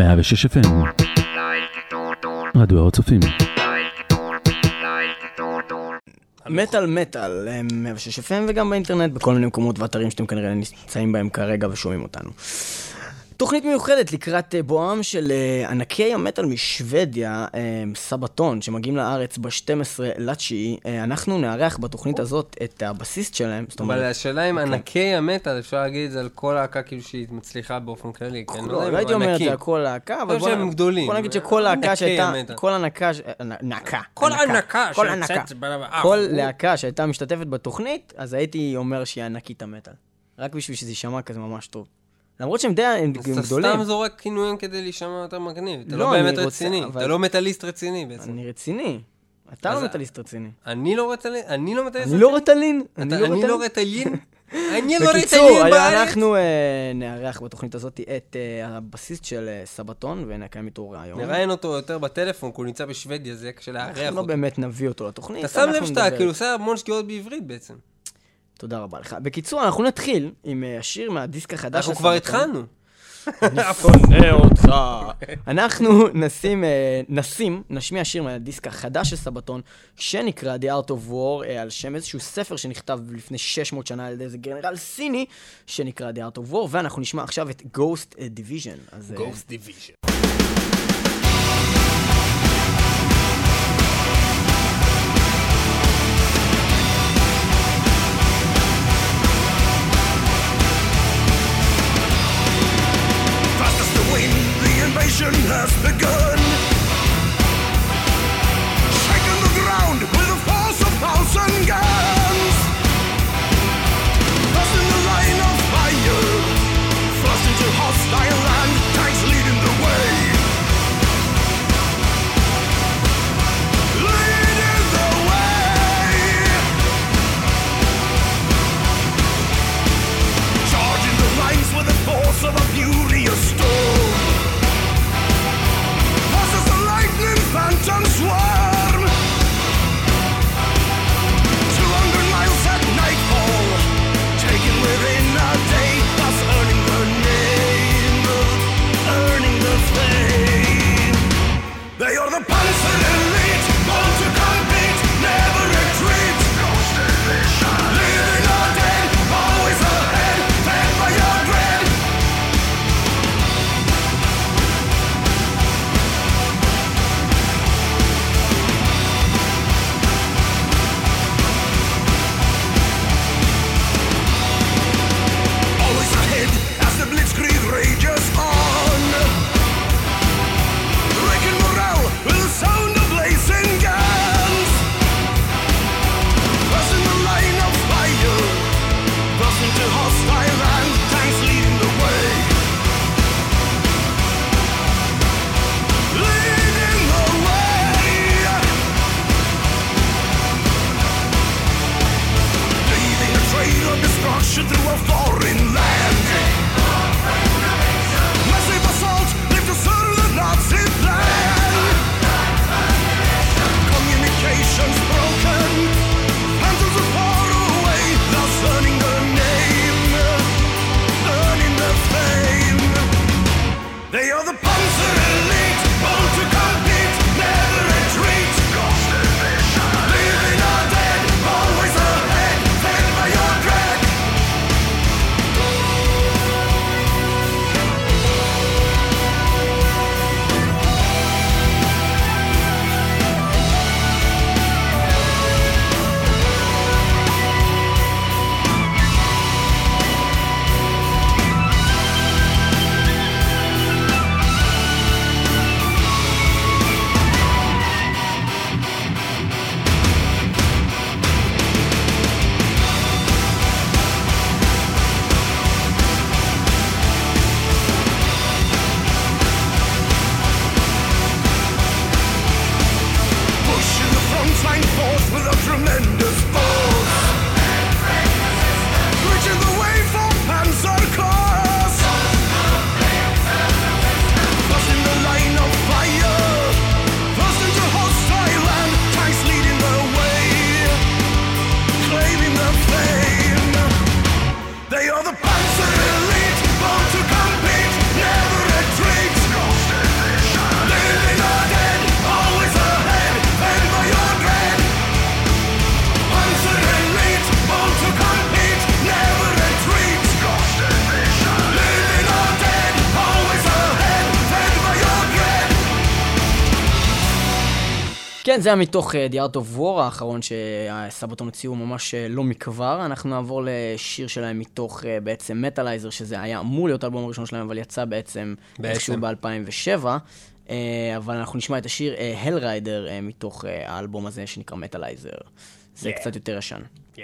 106 FM רדיו הר הצופים מטאל מטאל, אה, 106 FM וגם באינטרנט, בכל מיני מקומות ואתרים שאתם כנראה נמצאים בהם כרגע ושומעים אותנו. תוכנית מיוחדת לקראת אה, בואם של אה, ענקי המטאל משוודיה, אה, סבתון, שמגיעים לארץ ב-12 לתשיעי. אנחנו נארח בתוכנית הזאת את הבסיסט שלהם, זאת אבל אומרת... השאלה אם כן. ענקי המטאל, אפשר להגיד את זה על כל להקה כאילו שהיא מצליחה באופן כללי, כן? לא, אם לא הייתי אומר את זה. על כל להקה, אבל שהם גדולים. בוא נגיד שכל להקה שהייתה. כל הנקה, נקה, כל הנקה, כל הנקה, כל להקה שהייתה משתתפת בתוכנית, אז הייתי אומר שהיא ענקית המטאל. רק בשביל שזה יישמע כזה ממש טוב. למרות שהם די הם אז אתה גדולים. סתם זורק כינויים כדי להישמע יותר מגניב. אתה לא, לא באמת רוצה- רציני. אבל- אתה לא מטאליסט רציני בעצם. אני רציני. אתה לא מטאליסט רציני. אני לא רטלין? אני לא מטאליסט אני לא רטלין. אני לא רטלין? אני לא בקיצור, רטלין בארץ? אנחנו אה, נארח בתוכנית הזאת את אה, הבסיסט של אה, סבתון, ונקיים איתו רעיון. נראיין אותו יותר בטלפון, כי הוא נמצא בשוודיה, זה קשה לארח אנחנו לא אותו. באמת נביא אותו לתוכנית. אתה שם לב שאתה. כאילו עושה המון שגיאות בעברית בעצם. תודה רבה לך. בקיצור, אנחנו נתחיל עם אה, השיר מהדיסק החדש אנחנו כבר. התחלנו. אני שונא אותך. אנחנו נשים, אה, נשים, נשמיע שיר מהדיסק החדש של סבתון, שנקרא The Art of War, אה, על שם איזשהו ספר שנכתב לפני 600 שנה על ידי איזה גנרל סיני, שנקרא The Art of War, ואנחנו נשמע עכשיו את Ghost Division. אז, אה, Division. Invasion has begun. Shaking the ground with the force of thousand guns. כן, זה היה מתוך אה, The Art of War האחרון שהסבתון הוציאו ממש אה, לא מכבר. אנחנו נעבור לשיר שלהם מתוך אה, בעצם מטאלייזר, שזה היה אמור להיות האלבום הראשון שלהם, אבל יצא בעצם בעצם. איכשהו ב-2007. אבל אנחנו נשמע את השיר הלריידר מתוך האלבום הזה שנקרא מטאלייזר. זה קצת יותר ישן. Yeah.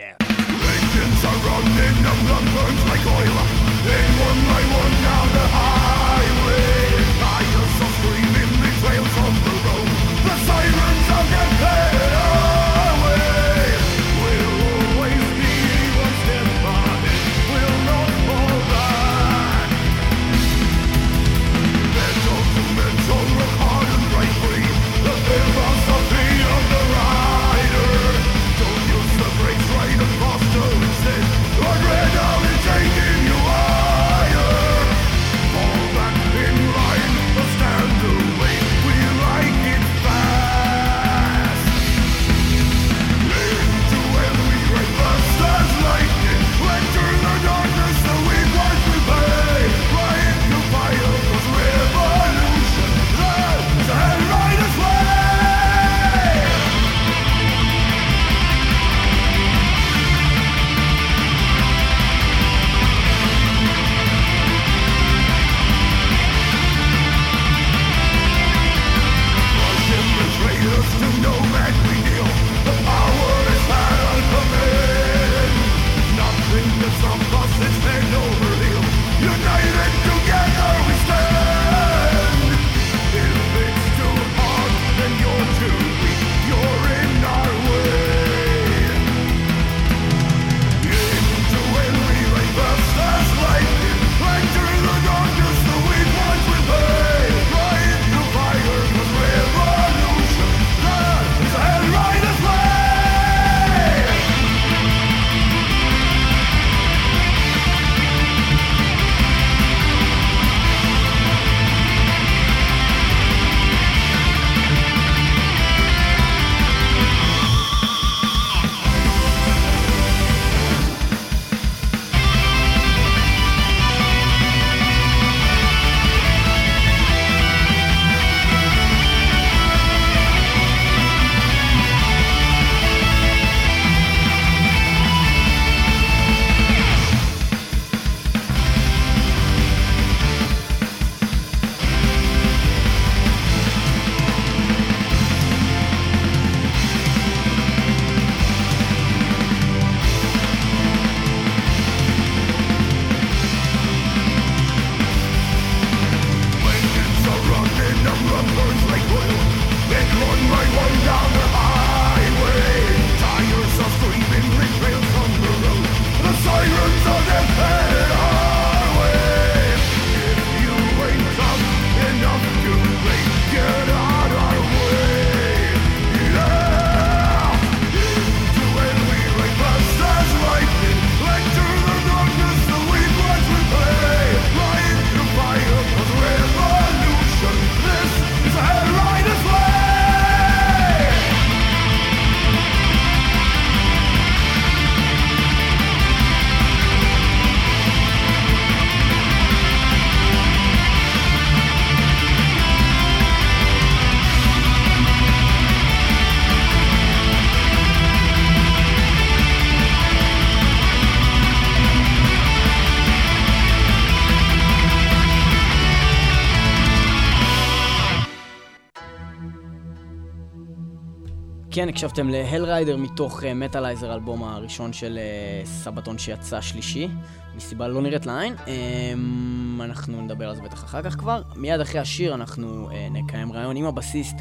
הקשבתם להלריידר מתוך אה, מטאלייזר, האלבום הראשון של אה, סבתון שיצא שלישי, מסיבה לא נראית לעין. אמ, אנחנו נדבר על זה בטח אחר כך כבר. מיד אחרי השיר אנחנו אה, נקיים ראיון עם הבסיסט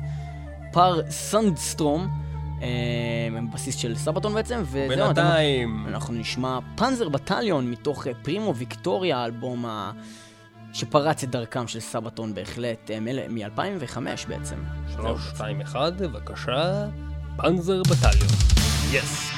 פר סנדסטרום, בסיסט של סבתון בעצם, וזהו. בינתיים. אנחנו נשמע פאנזר בטליון מתוך פרימו ויקטוריה, האלבום ה... שפרץ את דרכם של סבתון בהחלט, מ-2005 בעצם. 3, 2, 1, בבקשה. Panzer Battalion. Yes,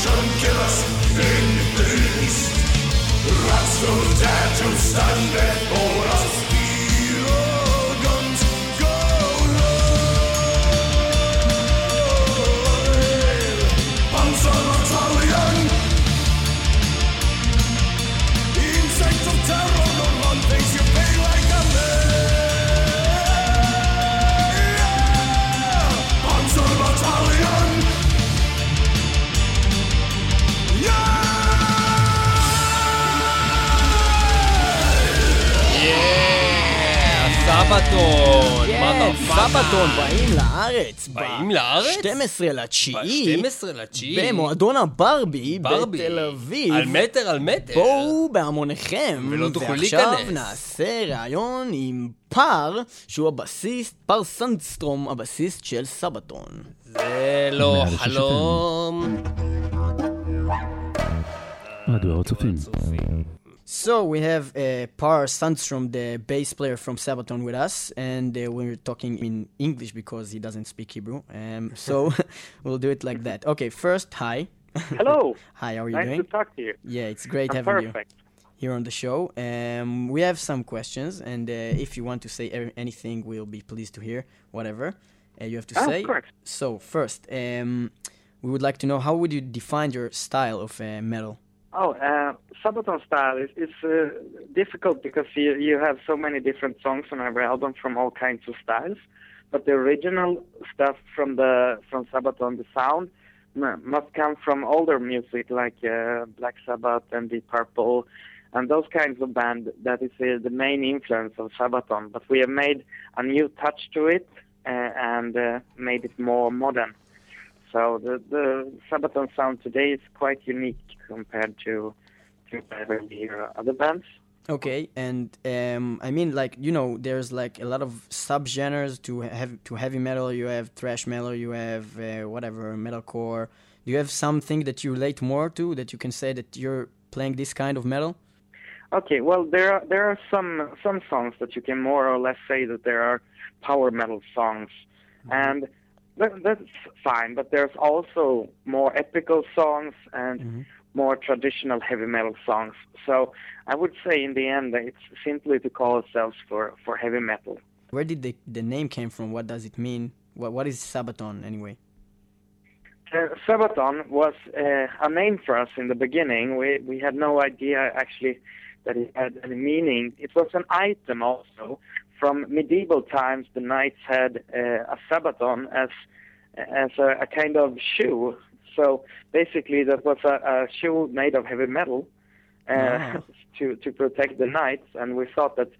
destruction kill us in the east. Rats who dare to stand before us. סבתון! כן, סבתון באים לארץ. באים לארץ? ב-12 לתשיעי. ב-12 לתשיעי. במועדון הברבי ברבי. בתל אביב. על מטר על מטר. בואו בהמוניכם. ולא תוכלו ועכשיו להיכנס. נעשה ראיון עם פאר, שהוא הבסיסט, פאר סנדסטרום, הבסיסט של סבתון. זה לא חלום. רדיו הר הצופים. So we have uh, Pär Sundström, the bass player from Sabaton, with us, and uh, we're talking in English because he doesn't speak Hebrew. Um, so we'll do it like that. Okay, first, hi. Hello. Hi, how are you nice doing? to talk to you. Yeah, it's great I'm having perfect. you here on the show. Um, we have some questions, and uh, if you want to say er- anything, we'll be pleased to hear whatever uh, you have to Oh, say. of course. So first, um, we would like to know how would you define your style of uh, metal? Oh, uh, Sabaton style is, is uh, difficult because you, you have so many different songs on every album from all kinds of styles. But the original stuff from the from Sabaton, the sound, must come from older music like uh, Black Sabbath and Deep Purple, and those kinds of band. That is uh, the main influence of Sabaton. But we have made a new touch to it uh, and uh, made it more modern. So the the Sabaton sound today is quite unique compared to to early other bands. Okay, and um, I mean, like you know, there's like a lot of subgenres to have to heavy metal. You have thrash metal. You have uh, whatever metalcore. Do you have something that you relate more to that you can say that you're playing this kind of metal? Okay, well there are there are some some songs that you can more or less say that there are power metal songs, and that, that's fine. But there's also more epical songs and more traditional heavy metal songs. So I would say in the end it's simply to call ourselves for for heavy metal. Where did the the name came from? What does it mean? What what is Sabaton anyway? Uh, Sabaton was uh, a name for us in the beginning. We we had no idea actually that it had any meaning. It was an item also from medieval times. The knights had uh, a Sabaton as as a, a kind of shoe. So basically, that was a, a shoe made of heavy metal uh, Ah. to to protect the knights. And we thought that.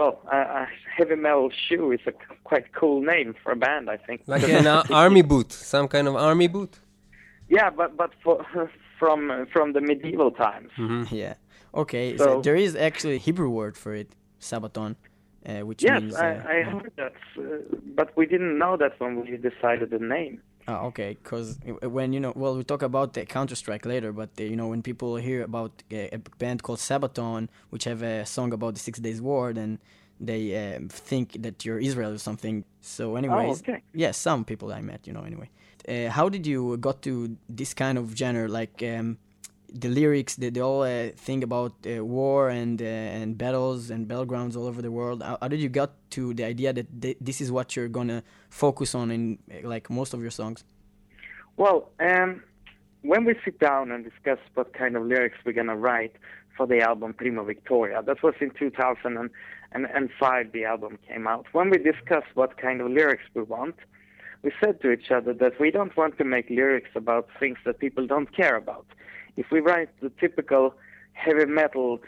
Well, a, a heavy metal shoe is a c- quite cool name for a band, I think. Like an uh, army boot, some kind of army boot. Yeah, but but for, from from the medieval times. Yeah. Okay. So, So- there is actually a Hebrew word for it, Sabaton, which Yes, means. I, uh, I yeah. heard that, uh, but we didn't know that when we decided the name. Oh, okay. Because when you know, well, we talk about the Counter Strike later, but uh, you know, when people hear about uh, a band called Sabaton, which have a song about the Six Days War, then they um, think that you're Israel or something. So, anyways, okay. yeah, some people I met, you know, anyway. Uh, how did you got to this kind of genre? Like um, the lyrics, the, the whole uh, thing about uh, war and uh, and battles and battlegrounds all over the world. How, how did you get to the idea that th- this is what you're gonna focus on in uh, like most of your songs? Well, um, when we sit down and discuss what kind of lyrics we're gonna write for the album Primo Victoria, that was in 2005 the album came out. When we discussed what kind of lyrics we want, we said to each other that we don't want to make lyrics about things that people don't care about. If we write the typical heavy metal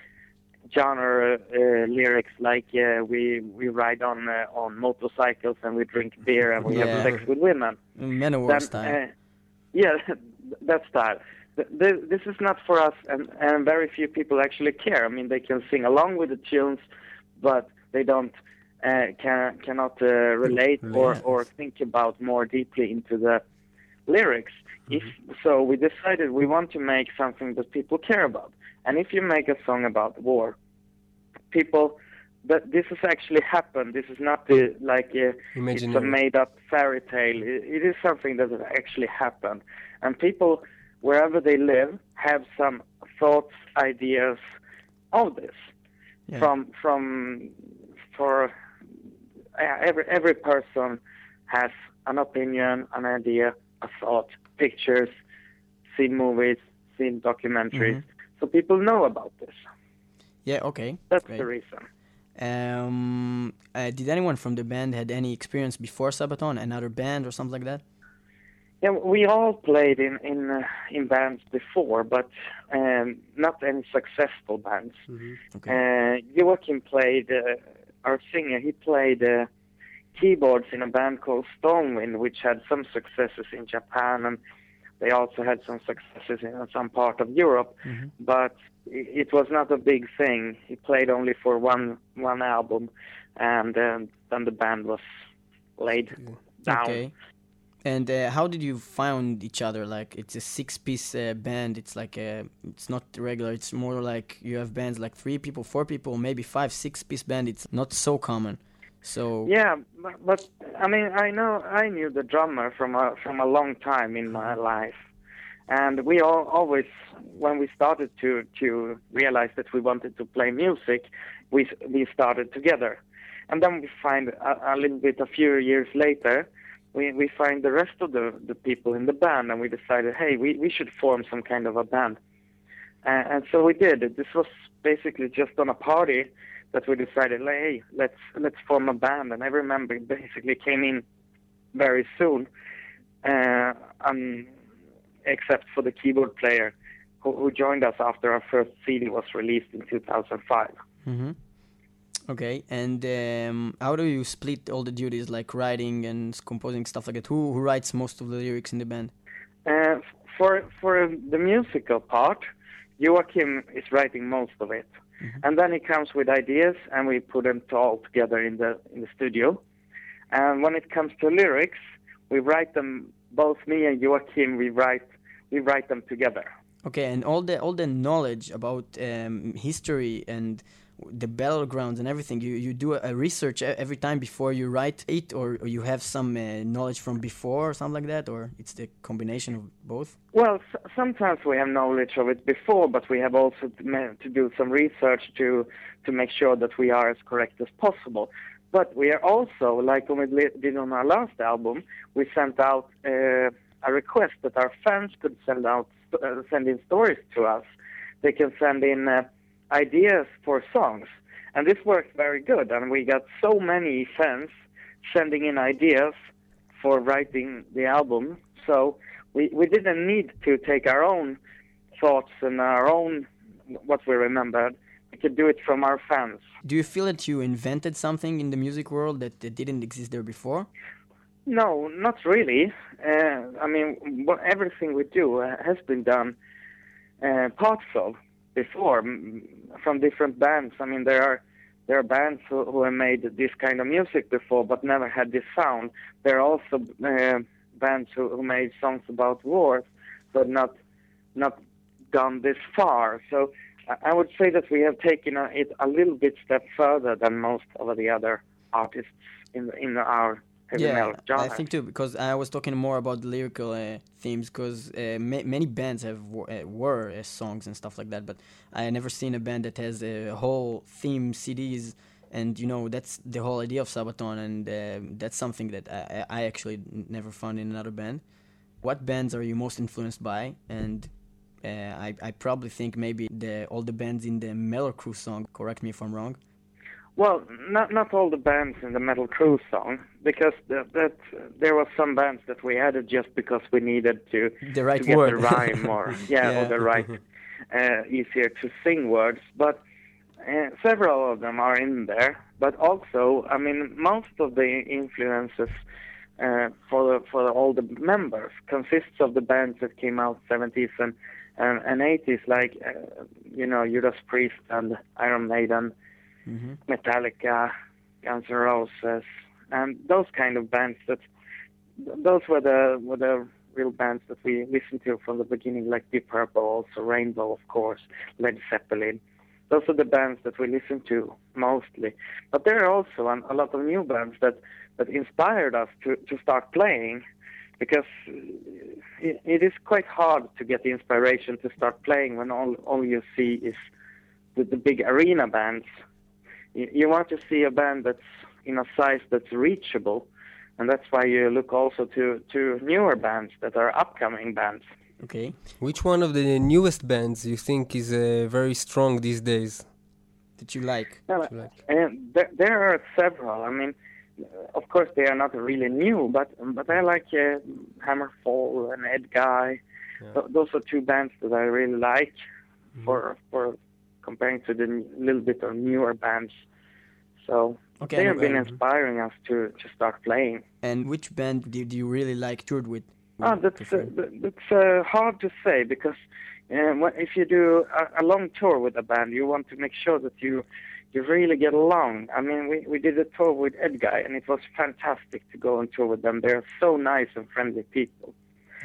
genre uh, lyrics like uh, we we ride on uh, on motorcycles and we drink beer and we Yeah. have sex with women, Manowar then, style. uh, yeah, that style. Th- th- This is not for us, and, and very few people actually care. I mean, they can sing along with the tunes, but they don't uh, can cannot uh, relate or, or think about more deeply into the lyrics. If so, we decided we want to make something that people care about. And if you make a song about war, people that this has actually happened. This is not the, like uh, it's a made-up fairy tale. It, it is something that has actually happened, and people wherever they live have some thoughts, ideas of this. Yeah. From from for uh, every every person has an opinion, an idea, a thought, pictures, seen movies, seen documentaries. So people know about this. Yeah. Okay. That's Great. the reason. Um, uh, did anyone from the band had any experience before Sabaton, another band or something like that? Yeah, we all played in in uh, in bands before, but um, not any successful bands. Okay. Uh, Joakim played, uh, our singer, he played uh, keyboards in a band called Stormwind, which had some successes in Japan, and they also had some successes in some part of Europe. But it was not a big thing. He played only for one one album, and um, then the band was laid down. Okay. And uh, how did you find each other? Like it's a six-piece uh, band. It's like a, it's not regular. It's more like you have bands like three people, four people, maybe five, six-piece band. It's not so common. So Yeah, but, but I mean, I know I knew the drummer from a from a long time in my life, and we all always, when we started to to realize that we wanted to play music, we we started together, and then we find a, a little bit a few years later, we we find the rest of the the people in the band, and we decided, hey, we we should form some kind of a band, Uh, and so we did. This was basically just on a party that we decided, like, hey, let's let's form a band. And I remember it basically came in very soon, uh, um, except for the keyboard player who, who joined us after our first CD was released in 2005. Mm-hmm. Okay, and um, how do you split all the duties like writing and composing stuff like that? Who who writes most of the lyrics in the band? Uh, for for the musical part, Joakim is writing most of it, and then he comes with ideas, and we put them all together in the in the studio. And when it comes to lyrics, we write them both me and Joakim. We write we write them together. Okay, and all the all the knowledge about um, history and the battlegrounds and everything, you, you do a research every time before you write it, or, you have some uh, knowledge from before or something like that, or it's the combination of both. Well, s- sometimes we have knowledge of it before, but we have also to, to do some research to to make sure that we are as correct as possible. But we are also, like when we did on our last album, we sent out uh, a request that our fans could send out uh, send in stories to us. They can send in uh, ideas for songs, and this worked very good. And we got so many fans sending in ideas for writing the album. So we, we didn't need to take our own thoughts and our own what we remembered. We could do it from our fans. Do you feel that you invented something in the music world that, that didn't exist there before? No, not really. Uh, I mean, what, everything we do uh, has been done uh, parts of before from different bands. I mean, there are there are bands who, who have made this kind of music before, but never had this sound. There are also uh, bands who, who made songs about wars, but not not gone this far. So I- would say that we have taken it a little bit step further than most of the other artists in in our heavy metal genre. I think too because I was talking more about the lyrical uh, themes because uh, ma- many bands have w- uh, were uh, songs and stuff like that, but I never seen a band that has a whole theme CDs. And you know that's the whole idea of Sabaton, and uh, that's something that I, I I actually never found in another band. What bands are you most influenced by? And uh, I, I probably think maybe the all the bands in the Metal Crüe song. Correct me if I'm wrong. Well, not not all the bands in the Metal Crüe song, because that, that there was some bands that we added just because we needed to The right to get word. the rhyme or yeah, or the right uh, easier to sing words. But uh, several of them are in there. But also, I mean, most of the influences uh, for the, for the, all the members consists of the bands that came out 70s and and, and 80s, like uh, you know Judas Priest and Iron Maiden. Hmm Metallica, Guns N' Roses, and those kind of bands. That those were the were the real bands that we listened to from the beginning, like Deep Purple, also Rainbow, of course, Led Zeppelin. Those are the bands that we listen to mostly. But there are also a lot of new bands that that inspired us to to start playing, because it, it is quite hard to get the inspiration to start playing when all all you see is the, the big arena bands you, you want to see a band that's in a size that's reachable, and that's why you look also to to newer bands that are upcoming bands. Okay. Which one of the newest bands you think is uh, very strong these days? That you like. Now, you like? And there, there are several. I mean, uh, of course they are not really new, but but I like uh, Hammerfall and Edguy. Yeah. Th- those are two bands that I really like for for comparing to the n- little bit of newer bands. So Okay. they have been inspiring us to to start playing. And which band did you really like toured with? Oh, that's uh, that's uh, hard to say because uh, if you do a, a long tour with a band, you want to make sure that you you really get along. I mean, we we did a tour with Ed Guy, and it was fantastic to go on tour with them. They're so nice and friendly people,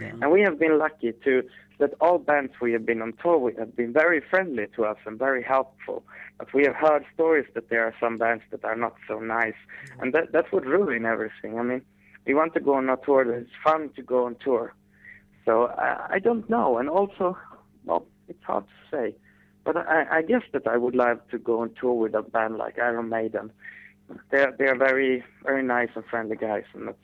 Yeah. and we have been lucky to that all bands we have been on tour with have been very friendly to us and very helpful. But we have heard stories that there are some bands that are not so nice, mm-hmm. and that that would ruin everything. I mean, we want to go on a tour. that It's fun to go on tour. So I, I don't know, and also, well, it's hard to say. But I, I guess that I would love to go on tour with a band like Iron Maiden. They're they're very very nice and friendly guys, and that's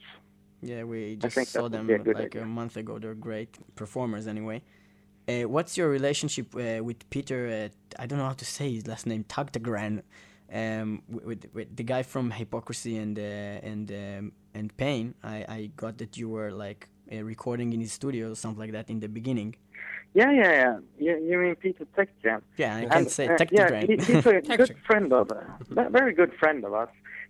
Yeah, we just saw them a like idea. a month ago. They're great performers anyway. Uh, what's your relationship uh, with Peter? Uh, I don't know how to say his last name. Tagtagran, um, with, with the guy from Hypocrisy and uh, and um, and Pain. I, I got that you were like uh, recording in his studio or something like that in the beginning. Yeah, yeah, yeah. You, you mean Peter Tägtgren? Yeah, I And, can say uh, Tagtagran. Yeah, he, he's a good friend of, uh, very good friend of us,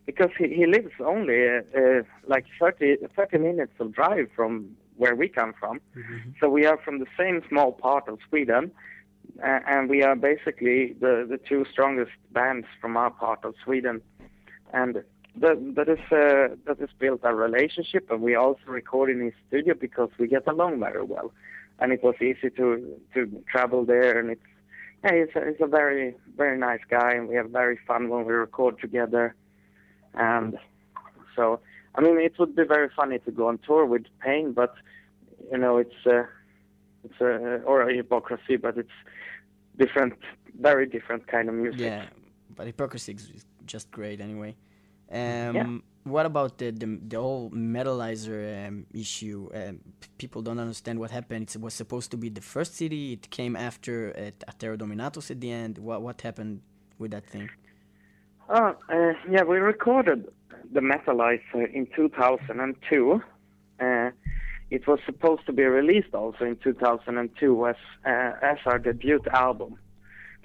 because he, he lives only uh, uh, like 30, 30 minutes of drive from where we come from. So we are from the same small part of Sweden, uh, and we are basically the, the two strongest bands from our part of Sweden, and that that is uh, that has built our relationship, and we also record in his studio because we get along very well, and it was easy to to travel there, and it's yeah, he's a, he's a very very nice guy, and we have very fun when we record together, and so I mean it would be very funny to go on tour with Pain, but you know it's uh, it's a or a hypocrisy, but it's different, very different kind of music. Yeah, but Hypocrisy is just great anyway. Um, What about the, the the whole metalizer um, issue? Um, people don't understand what happened. It was supposed to be the first CD. It came after at Attero Dominatus at the end. What what happened with that thing? Oh, uh, yeah, we recorded the Metalizer in 2002. Uh, it was supposed to be released also in 2002 as uh, as our debut album,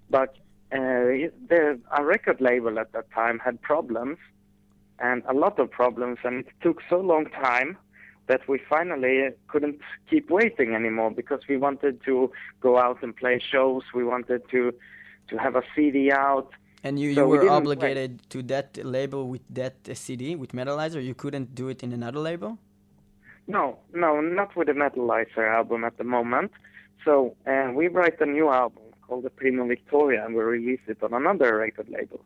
but uh, the our record label at that time had problems, and a lot of problems, and it took so long time that we finally couldn't keep waiting anymore because we wanted to go out and play shows. We wanted to to have a CD out. And you, you we were didn't obligated to that label with that CD with Metalizer. You couldn't do it in another label. No, no, not with the Metalizer album at the moment. So uh, we write a new album called the Primo Victoria, and we release it on another record label.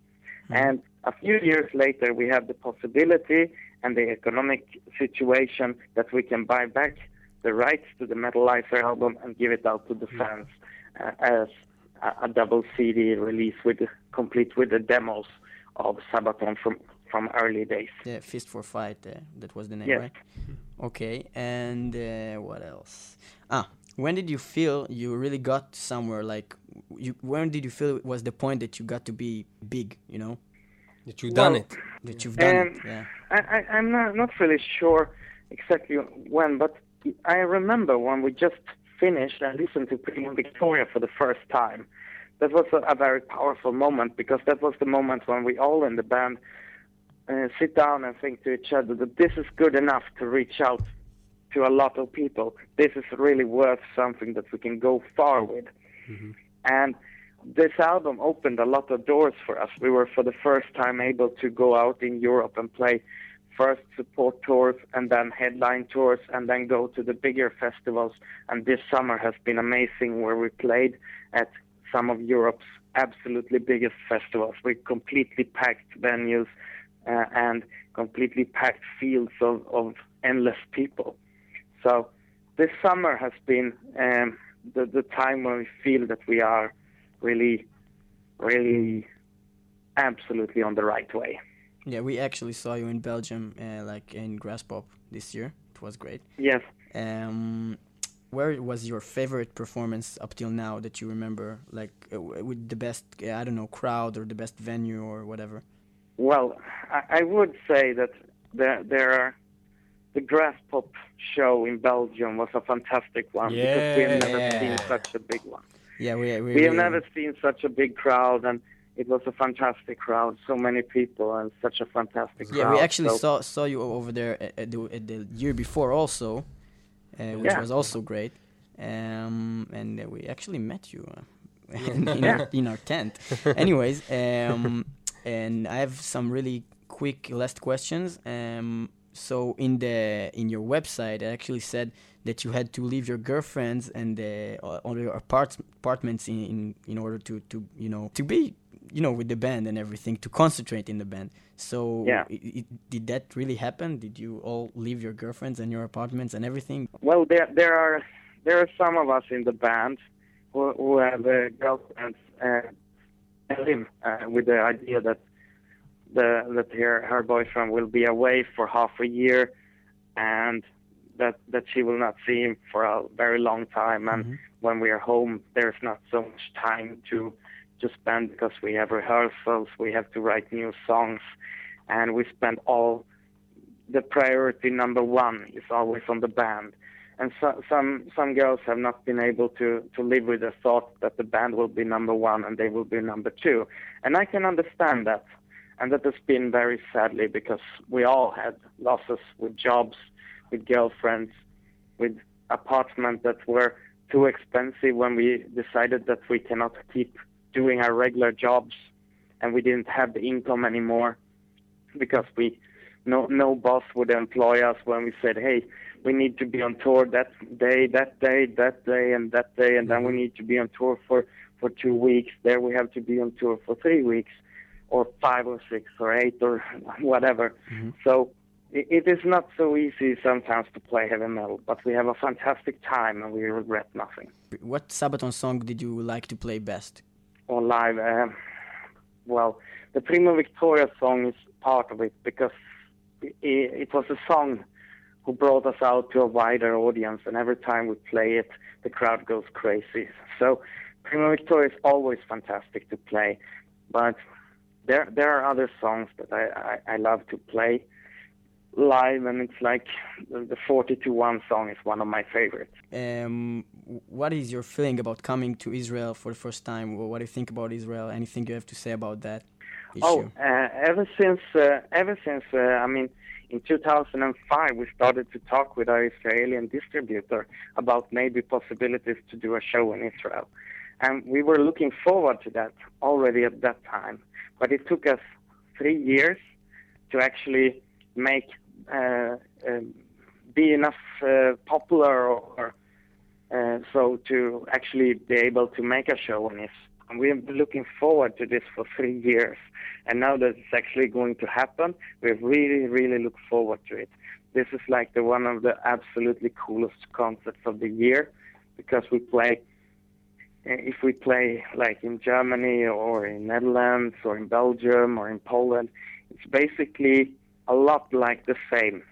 And a few years later, we have the possibility and the economic situation that we can buy back the rights to the Metalizer album and give it out to the fans uh, as a, a double CD release with complete with the demos of Sabaton from from early days. The Fist for Fight. Uh, that was the name, Yes. right? Okay. And uh, what else? Ah, when did you feel you really got somewhere? Like, you when did you feel it was the point that you got to be big? You know, That you done Well, it. that you've done Um, it. Yeah. I, I, I'm not, not really sure exactly when, but I remember when we just finished and listened to Primo Victoria for the first time. That was a, a very powerful moment because that was the moment when we all in the band uh, sit down and think to each other that this is good enough to reach out to a lot of people. This is really worth something that we can go far with. And this album opened a lot of doors for us. We were for the first time able to go out in Europe and play first support tours and then headline tours and then go to the bigger festivals. And this summer has been amazing where we played at some of Europe's absolutely biggest festivals with completely packed venues uh, and completely packed fields of, of endless people. So this summer has been um, the, the time when we feel that we are really, really absolutely on the right way. Yeah, we actually saw you in Belgium, uh, like in Graspop this year. It was great. Yes. Um, where was your favorite performance up till now that you remember? Like uh, with the best, uh, I don't know, crowd or the best venue or whatever. Well, I, I would say that there, there are the Grass Pop show in Belgium was a fantastic one because we have never Yeah. seen such a big one. Yeah, we we, We have never seen such a big crowd, and it was a fantastic crowd. So many people and such a fantastic crowd. Yeah, we actually So- saw saw you over there at, at, the, at the year before also, uh, which Yeah. was also great. Um, and uh, we actually met you uh, in, our, in our tent. Anyways, um, and I have some really quick last questions. Um, so in the in your website, it actually said that you had to leave your girlfriends and uh, all your apart- apartments in, in in order to to you know to be you know with the band and everything to concentrate in the band. So Yeah. i i did that really happen? Did you all leave your girlfriends and your apartments and everything? Well, there there are there are some of us in the band who, who have uh, girlfriends uh, and live uh, with the idea that the that her her boyfriend will be away for half a year, and that that she will not see him for a very long time, and when we are home, there's not so much time to to spend because we have rehearsals, we have to write new songs, and we spend all the priority number one is always on the band. And so, some some girls have not been able to to live with the thought that the band will be number one and they will be number two, and I can understand that, and that has been very sadly because we all had losses with jobs, with girlfriends, with apartments that were too expensive when we decided that we cannot keep doing our regular jobs, and we didn't have the income anymore because we no no boss would employ us when we said, hey, we need to be on tour that day, that day, that day, and that day, and then we need to be on tour for for two weeks. There we have to be on tour for three weeks, or five or six or eight or whatever. Mm-hmm. So it, it is not so easy sometimes to play heavy metal, but we have a fantastic time and we regret nothing. What Sabaton song did you like to play best? Or live, um, well, the Primo Victoria song is part of it because it, it was a song who brought us out to a wider audience, and every time we play it, the crowd goes crazy. So Primo Victoria is always fantastic to play, but there there are other songs that I, I, I love to play live, and it's like the, the 40 to 1 song is one of my favorites. Um, what is your feeling about coming to Israel for the first time? What do you think about Israel? Anything you have to say about that issue? Oh, uh, ever since uh, ever since uh, I mean, in 2005 we started to talk with our Israeli distributor about maybe possibilities to do a show in Israel, and we were looking forward to that already at that time. But it took us three years to actually make be enough uh, popular or uh, so to actually be able to make a show in Israel. And we have been looking forward to this for three years. And now that it's actually going to happen, we really, really look forward to it. This is like the one of the absolutely coolest concerts of the year because we play, uh, if we play like in Germany or in Netherlands or in Belgium or in Poland, it's basically a lot like the same.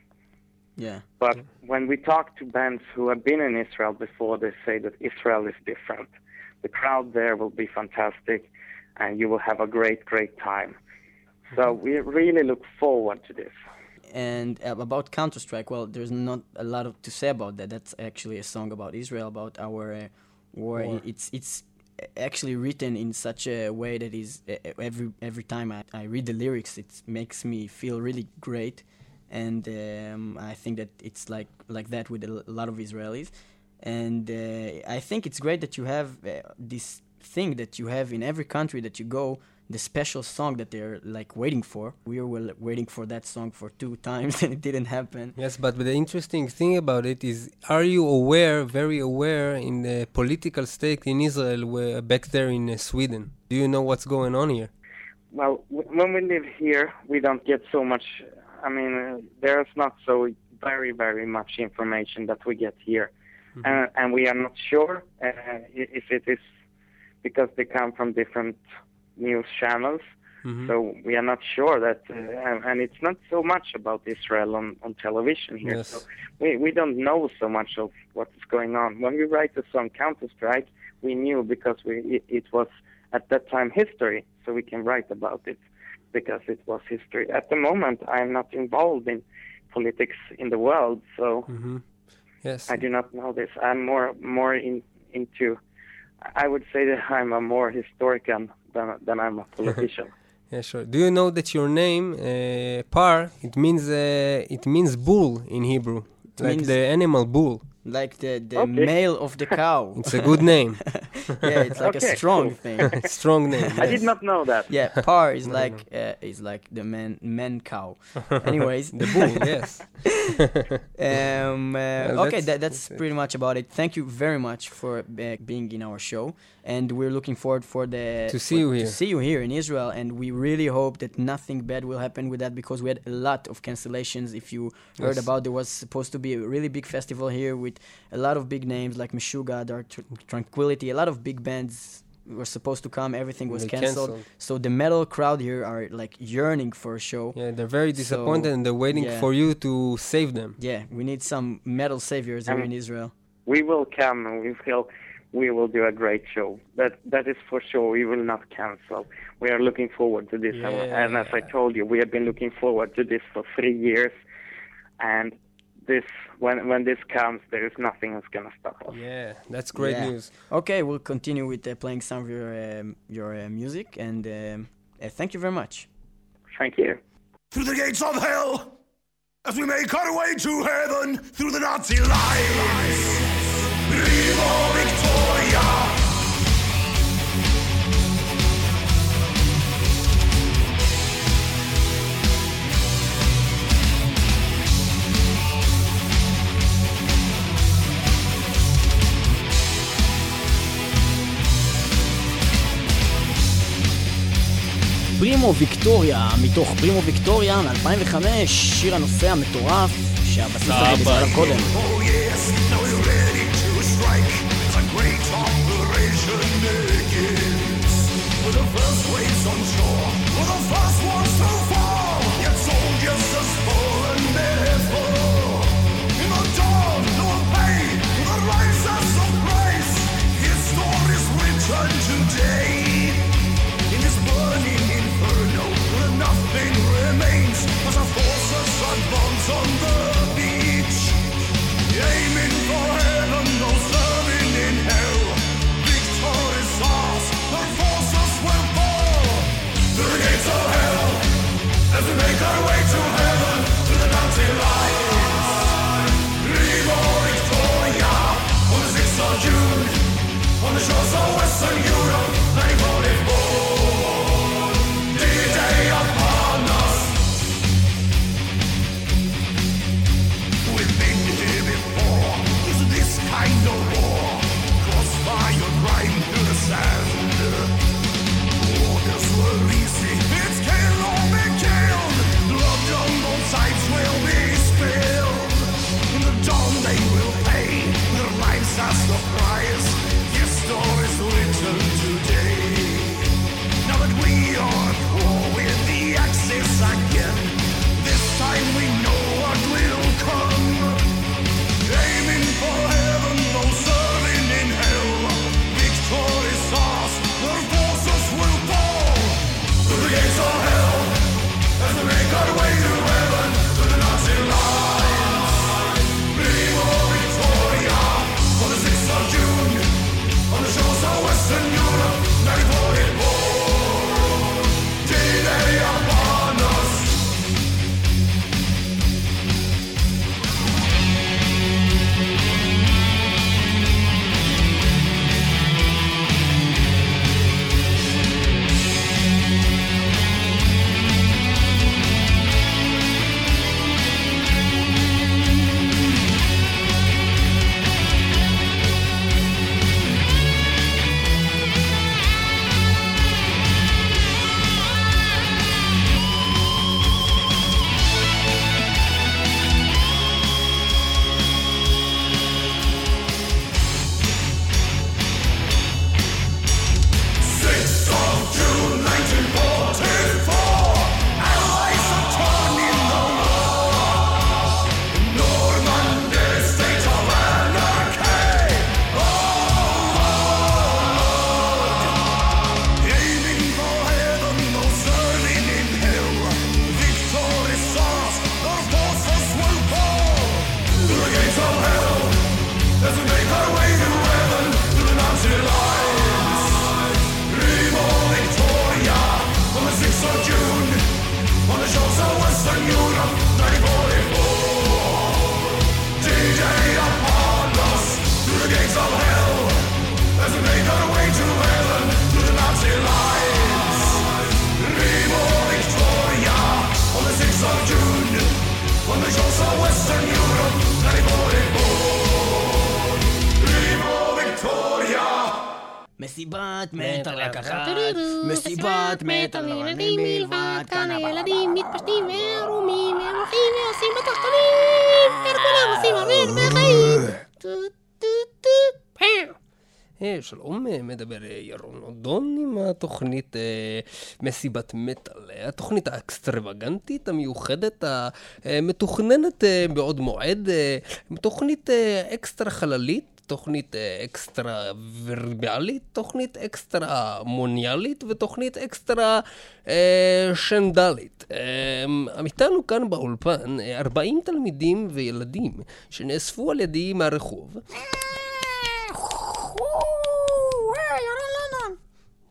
yeah. But when we talk to bands who have been in Israel before, they say that Israel is different. The crowd there will be fantastic, and you will have a great, great time. So we really look forward to this. And about Counter Strike, well, there's not a lot of, to say about that. That's actually a song about Israel, about our uh, war. War. It's it's actually written in such a way that is every every time I, I read the lyrics, it makes me feel really great, and um, I think that it's like like that with a lot of Israelis, and uh, I think it's great that you have uh, this thing that you have in every country that you go the special song that they're like waiting for. We were waiting for that song for two times and it didn't happen. Yes, but the interesting thing about it is, are you aware, very aware, in the political state in Israel, where, back there in uh, Sweden? Do you know what's going on here? Well, w- when we live here, we don't get so much. I mean, uh, there's not so very, very much information that we get here, uh, and we are not sure uh, if it is because they come from different news channels. Mhm. So we are not sure that, uh, and, it's not so much about Israel on, on television here. Yes. So we, we don't know so much of what is going on. When we write the song Counter Strike, we knew because we it, it was at that time history, so we can write about it because it was history. At the moment, I am not involved in politics in the world, so hmm Yes. I do not know this. I'm more more in, into. I would say that I'm a more historian than than I'm a politician. Yeah, sure. Do you know that your name, uh, Pär, it means uh, it means bull in Hebrew, like the animal bull. Like the, the Okay. male of the cow. It's a good name, yeah, it's like a strong cool. thing. strong name. I did not know that. Yeah, par is like uh, is like the man man cow. Anyways, The bull, yes. um, uh, Well, okay, that's- that, that's that's pretty much about it. Thank you very much for uh, being in our show, and we're looking forward for the to see for, you here. To see you here in Israel, and we really hope that nothing bad will happen with that because we had a lot of cancellations. If you yes. heard about, there was supposed to be a really big festival here with a lot of big names like Meshuggah, Dark Tr- Tranquillity, a lot of big bands were supposed to come everything was canceled. canceled. so the metal crowd here are like yearning for a show yeah they're very disappointed so, and they're waiting yeah. for you to save them yeah we need some metal saviors um, here in israel we will come we will we will do a great show. That that is for sure. We will not cancel. We are looking forward to this, yeah. and as I told you, we have been looking forward to this for three years, and this when when this comes, there is nothing that's gonna stop us. Yeah, that's great yeah. news. Okay, we'll continue with uh, playing some of your um, your uh, music, and um, uh, thank you very much. Thank you. Through the gates of hell, as we make our way to heaven, through the Nazi lines. פרימו ויקטוריה, מתוך פרימו ויקטוריה מ-2005, שיר הנושא המטורף שהבסיס הזה בזמן קודם. Oh yes, התוכנית אה, מסיבת מטאל, אה, התוכנית האקסטרווגנטית, המיוחדת, המתוכננת אה, בעוד מועד, אה, תוכנית אה, אקסטרה חללית. תוכנית אה, אקסטרה ורבלית, תוכנית אקסטרה מוניאלית ותוכנית אקסטרה אה, שנדלית. אה, איתנו כאן באולפן אה, 40 תלמידים וילדים שנאספו על ידי מהרחוב. ירון לונדון.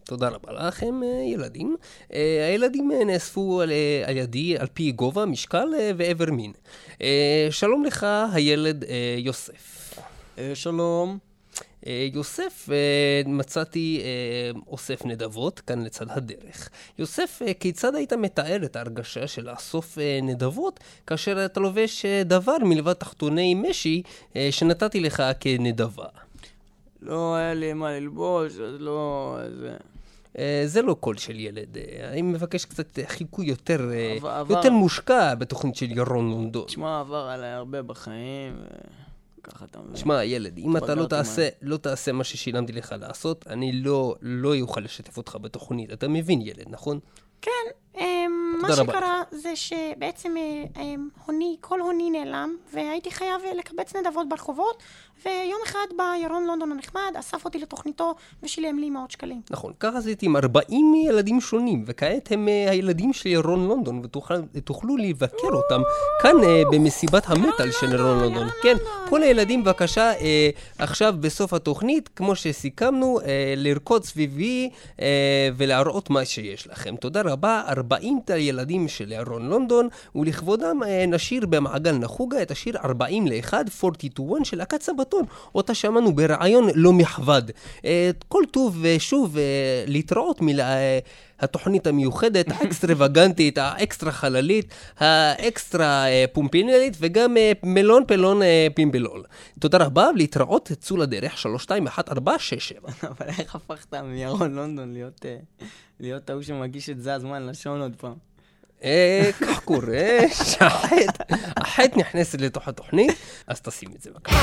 תודה רבה לכם, אה, ילדים. אה, הילדים אה, נאספו על, על ידי על פי גובה, משקל ואיבר מין. שלום לך, הילד יוסף. שלום. יוסף, מצאתי אוסף נדבות כאן לצד הדרך. יוסף, כיצד היית מתאר את ההרגשה של לאסוף נדבות כאשר אתה לובש דבר מלבד תחתוני משי שנתתי לך כנדבה? לא היה לי מה ללבוש, אז לא... זה... אה, זה לא קול של ילד. אה, אני מבקש קצת חיקוי יותר, אה, עבר- יותר מושקע בתוכנית של ירון לונדון. תשמע, עבר עליי הרבה בחיים, וככה אתה מבין. שמע, ילד, אם אתה לא תעשה, לא תעשה מה ששילמתי לך לעשות, אני לא, לא אוכל לשתף אותך בתוכנית. אתה מבין, ילד, נכון? כן, מה תודה רבה. שקרה זה שבעצם אה, אמ, הוני, כל הוני נעלם, והייתי חייב אה, לקבץ נדבות ברחובות, ויום אחד בא ירון לונדון הנחמד, אסף אותי לתוכניתו ושילם לי מאות שקלים. נכון, ככה עשיתי עם 40 ילדים שונים, וכעת הם אה, הילדים של ירון לונדון, ותוכלו לבקר אותם כאן במסיבת המטאל של ירון לונדון. כן, כל הילדים בבקשה, עכשיו בסוף התוכנית, כמו שסיכמנו, לרקוד סביבי ולהראות מה שיש לכם. תודה רבה, 40 ילדים של ירון לונדון, ולכבודם אה, נשיר במעגל נחוגה את השיר 40 ל-1, 40 to 1 של להקת סבתון, אותה שמענו בריאיון לא מחבד. אה, כל טוב ושוב אה, להתראות מל... התוכנית המיוחדת, האקסטרווגנטית, האקסטרה חללית, האקסטרה אה, פומפינלית וגם אה, מלון פלון אה, פימבלול. תודה רבה, להתראות, צאו לדרך, 321467. אבל איך הפכת מירון לונדון להיות, להיות ההוא שמגיש את זה הזמן לשעון עוד פעם? אה, כך קורה שהחטא, החטא נכנסת לתוך התוכנית, אז תשים את זה בבקשה.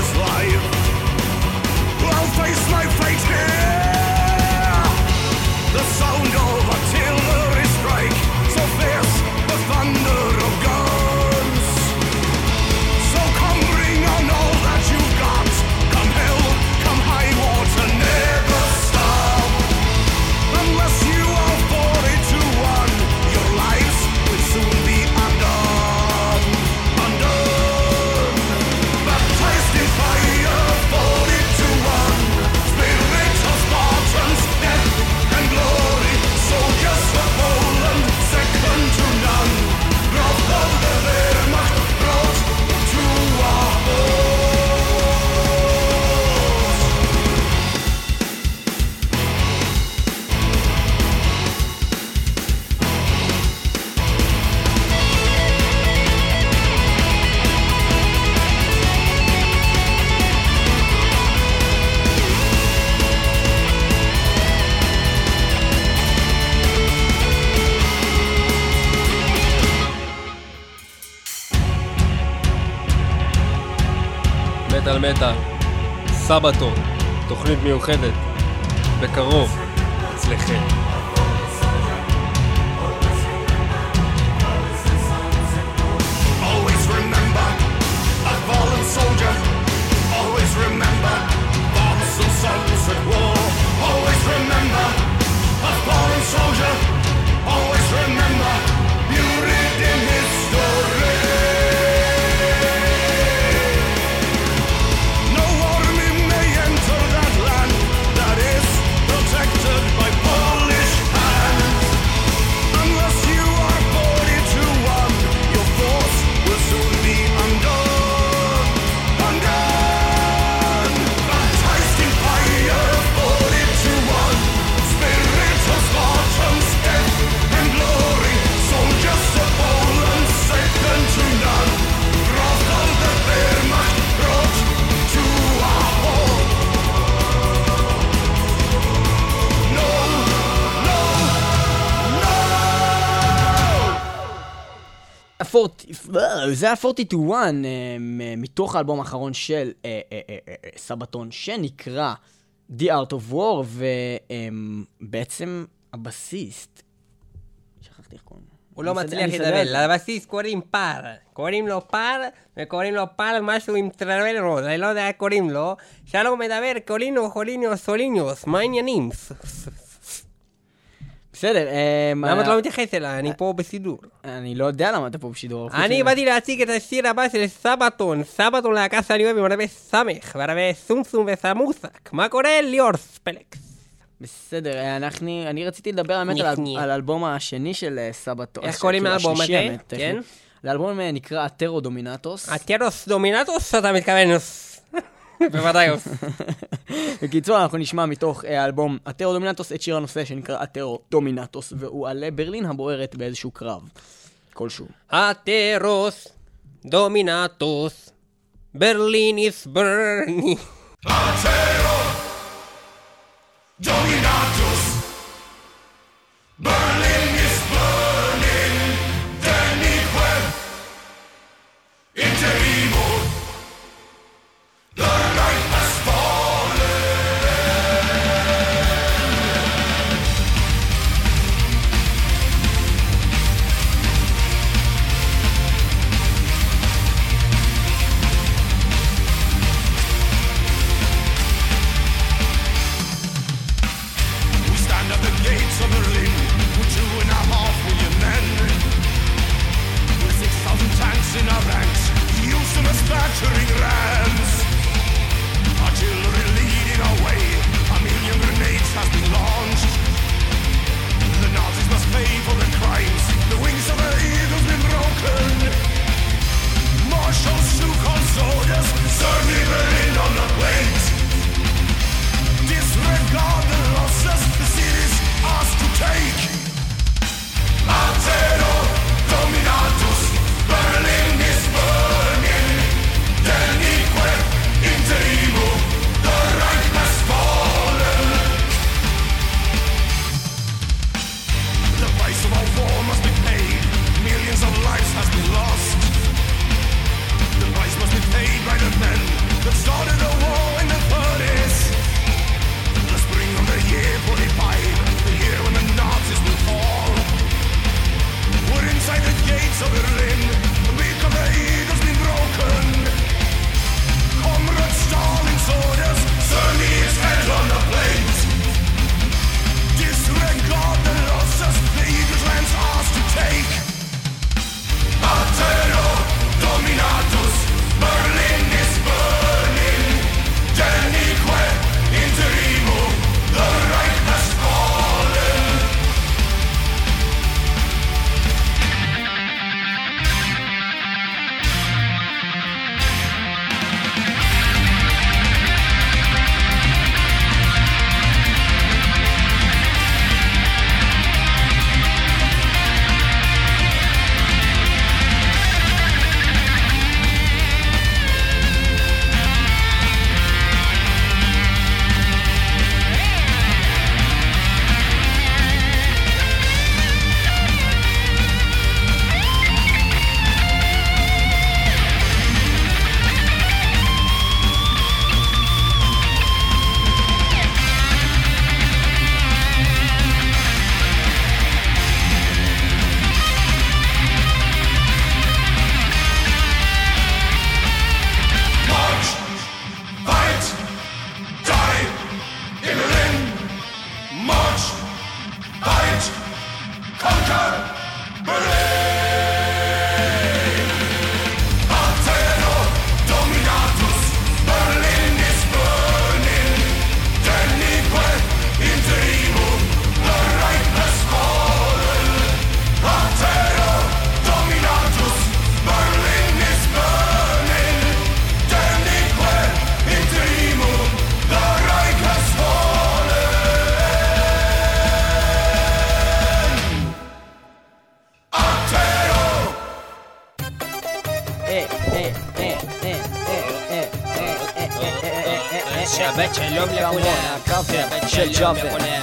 his life. סבתון, תוכנית מיוחדת, בקרוב, אצלכם. זה היה 41 אה, מתוך האלבום האחרון של אה, אה, סבתון, שנקרא The Art of War, ובעצם אמ, הבסיסט, שכחתי איך קוראים לו. הוא לא מצליח לדבר, לבסיסט קוראים פר. קוראים לו פר, וקוראים לו פר משהו עם טרלרוז, אני לא יודע איך קוראים לו. שלום מדבר, קולינו, חוליניו, סוליניוס, מה העניינים? בסדר, אה, למה אתה לא מתייחס אליי? אני פה בסידור. אני לא יודע למה אתה פה בשידור. אני באתי להציג את השיר הבא של סבתון, סבתון להקה שאני אוהב עם הרבה סמך, והרבה סומסום וסמוסק. מה קורה? ליאור ספלקס. בסדר, אה, אנחנו, אני רציתי לדבר האמת על, האלבום השני של אה, סבתו. איך קוראים כאילו, לאלבום הזה? כן? לאלבום אה, נקרא הטרו דומינטוס. הטרוס דומינטוס אתה מתכוון? בוודאי. בקיצור, אנחנו נשמע מתוך אה, האלבום הטרו דומינטוס את שיר הנושא שנקרא הטרו דומינטוס, והוא על ברלין הבוערת באיזשהו קרב. כלשהו. הטרוס דומינטוס ברלין is burning. Atero Dominatus Berlin is burning Denique Interimo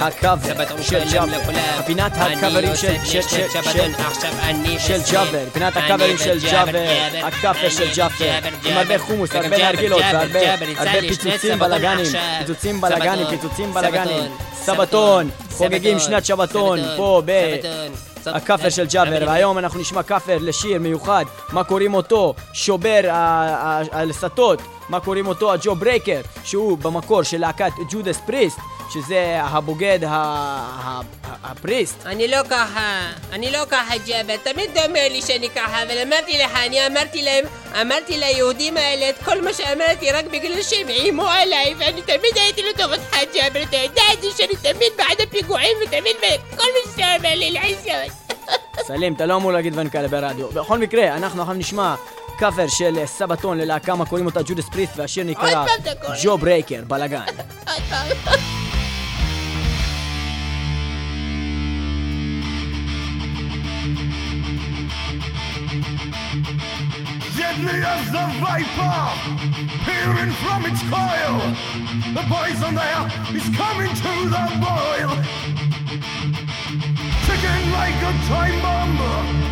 הקאבר, הקאבר של ג'אבר. פינת הקאברים של ג'אבר. של ג'אבר. פינת הקאברים של ג'אבר. הקאפה של ג'אבר. עם הרבה חומוס, הרבה נרגילות והרבה פיצוצים בלאגנים. פיצוצים בלאגנים, פיצוצים בלאגנים. סבתון, חוגגים שנת שבתון פה ב... הכאפר של ג'אבר, והיום אנחנו נשמע כאפר לשיר מיוחד, מה קוראים אותו, שובר הלסתות מה קוראים אותו? הג'ו ברייקר, שהוא במקור של להקת ג'ודס פריסט, שזה הבוגד ה- ה- הפריסט. אני לא ככה, אני לא ככה ג'אבר, תמיד אתה אומר לי שאני ככה, אבל אמרתי לך, אני אמרתי להם, אמרתי ליהודים האלה את כל מה שאמרתי רק בגלל שהם איימו עליי, ואני תמיד הייתי לטובתך ג'אבר, אתה יודע את זה שאני תמיד בעד הפיגועים ותמיד כל מה שאתה אומר לי לעשות. סלים, אתה לא אמור להגיד דברים כאלה ברדיו. בכל מקרה, אנחנו עכשיו נשמע קאפר של סבתון ללהקה, מה קוראים אותה ג'ודס פריסט, והשיר נקרא. ג'ו ברייקר, בלאגן. Deadly as the viper, peering from its coil. The poison there is coming to the boil. Ticking like a time bomb,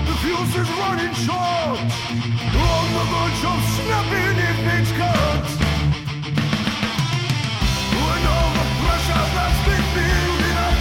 the fuse is running short. On the verge of snapping if it's cut. When all the pressure that's been building up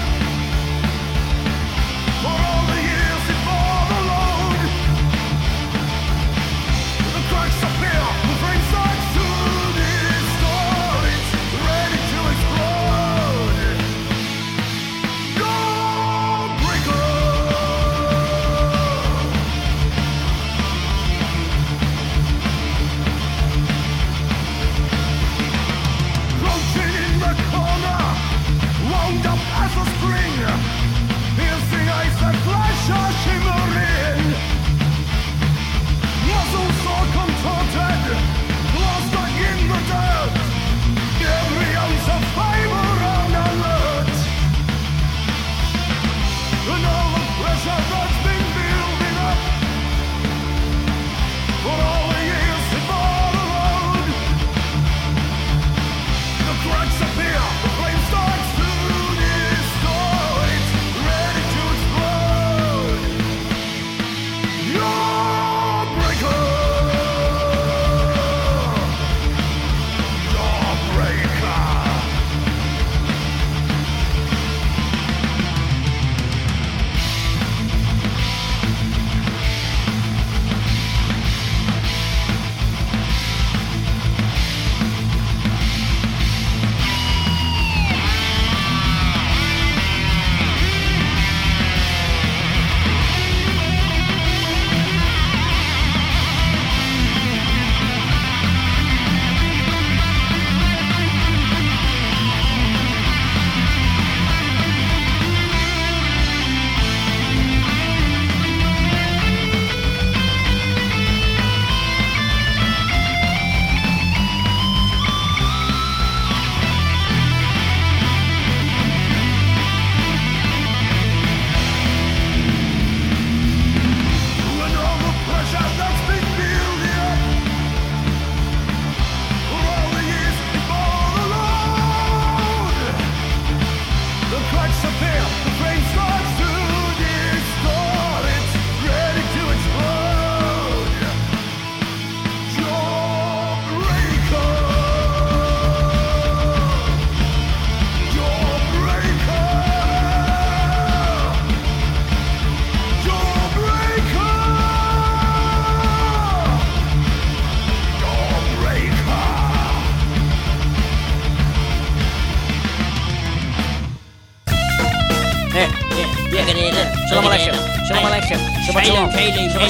شباب الله يكشف شباب الله يكشف شباب شباب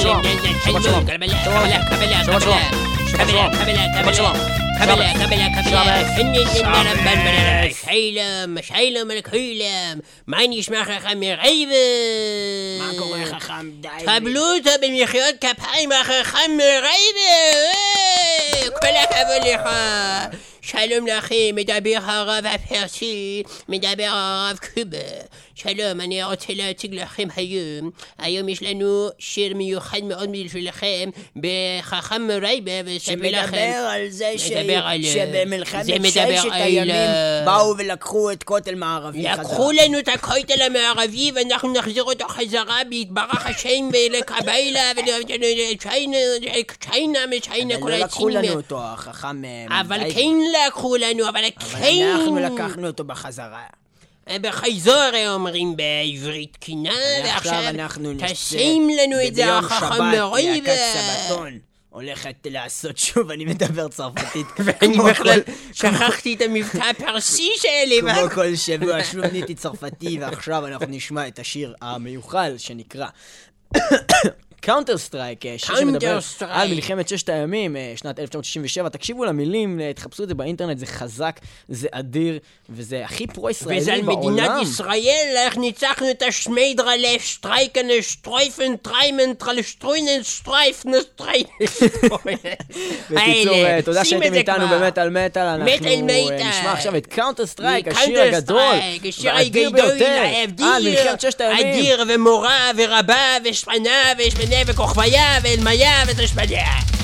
شباب شباب شباب شباب شباب شباب شباب شباب خبلا خبلا خبلا إني سنة ربان ملك حيلم مش حيلم ملك حيلم معني يسمع خخام غيب معكم خخام دايم خبلوتا بمخيوت كبحي ما خخام غيب كل خبلي خا شالوم لأخي مدابي خراب أفرسي مدابي خراب كبه שלום, אני רוצה להציג לכם היום. היום יש לנו שיר מיוחד מאוד בשבילכם, בחכם רייבה, וספר לכם... שמדבר על זה ש... על- שבמלחמת ששת על- הימים באו ולקחו את כותל מערבי חזרה. לקחו לנו את הכותל המערבי ואנחנו נחזיר אותו חזרה ביתברך השם ולקביילה ולצ'יינה, צ'יינה מצ'יינה אבל כל לא לקחו. לנו אותו, החכם... אה, אבל. כן לקחו לנו, אבל אבל כן. אנחנו לקחנו אותו בחזרה. בחייזור אומרים בעברית תקינה, ועכשיו אנחנו תשים לנו את זה מרוי להקת סבתון הולכת לעשות שוב, אני מדבר צרפתית. ואני בכלל כל- שכחתי את המבטא הפרסי שלי. כמו כל שבוע שוב נהייתי צרפתי, ועכשיו אנחנו נשמע את השיר המיוחל שנקרא קאונטר סטרייק, שיר שמדבר. על מלחמת ששת הימים, אה, שנת 1967. תקשיבו למילים, אה, תחפשו את זה באינטרנט, זה חזק, זה אדיר, וזה הכי פרו-ישראלי וזה על בעולם. מדינת ישראל, איך ניצחנו את השמיידרלה, שטרייקן, שטרויפן, טריימן, טרלשטרוינן, שטרייפן, שטרייפן. בקיצור, אה, תודה שהייתם איתנו כבר. במטאל מטאל, אנחנו אה. נשמע עכשיו את קאונטר סטרייק, השיר הגדול, והאדיר ביותר, על מלחמת ששת הימים. אדיר ומורה ורבה ושפנה ושמנה llave, cojomayave, el mayave, tres mayave.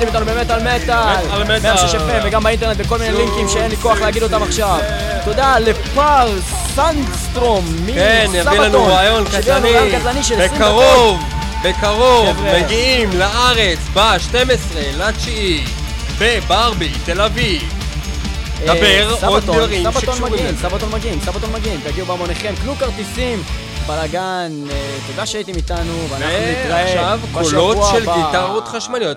תודה שהייתם איתנו במטאל מטאל, מטאל מטאל. 106 FM וגם באינטרנט בכל מיני לינקים שאין לי כוח להגיד אותם עכשיו. תודה לפר סנדסטרום כן, יביא לנו מסבתון, רעיון שהביא לנו קטלני, רעיון קטלני של 20 דקות. בקרוב, בקרוב. מגיעים לארץ ב-12 לתשיעי, בברבי, תל אביב. דבר אה, עוד סבתון, דברים שקשורים לזה. סבתון מגיעים, סבתון מגיעים, תגיעו בהמוניכם, קנו כרטיסים, בלאגן, אה, תודה שהייתם איתנו, ואנחנו נתראה ועכשיו בשבוע קולות של הבא. גיטרות חשמליות.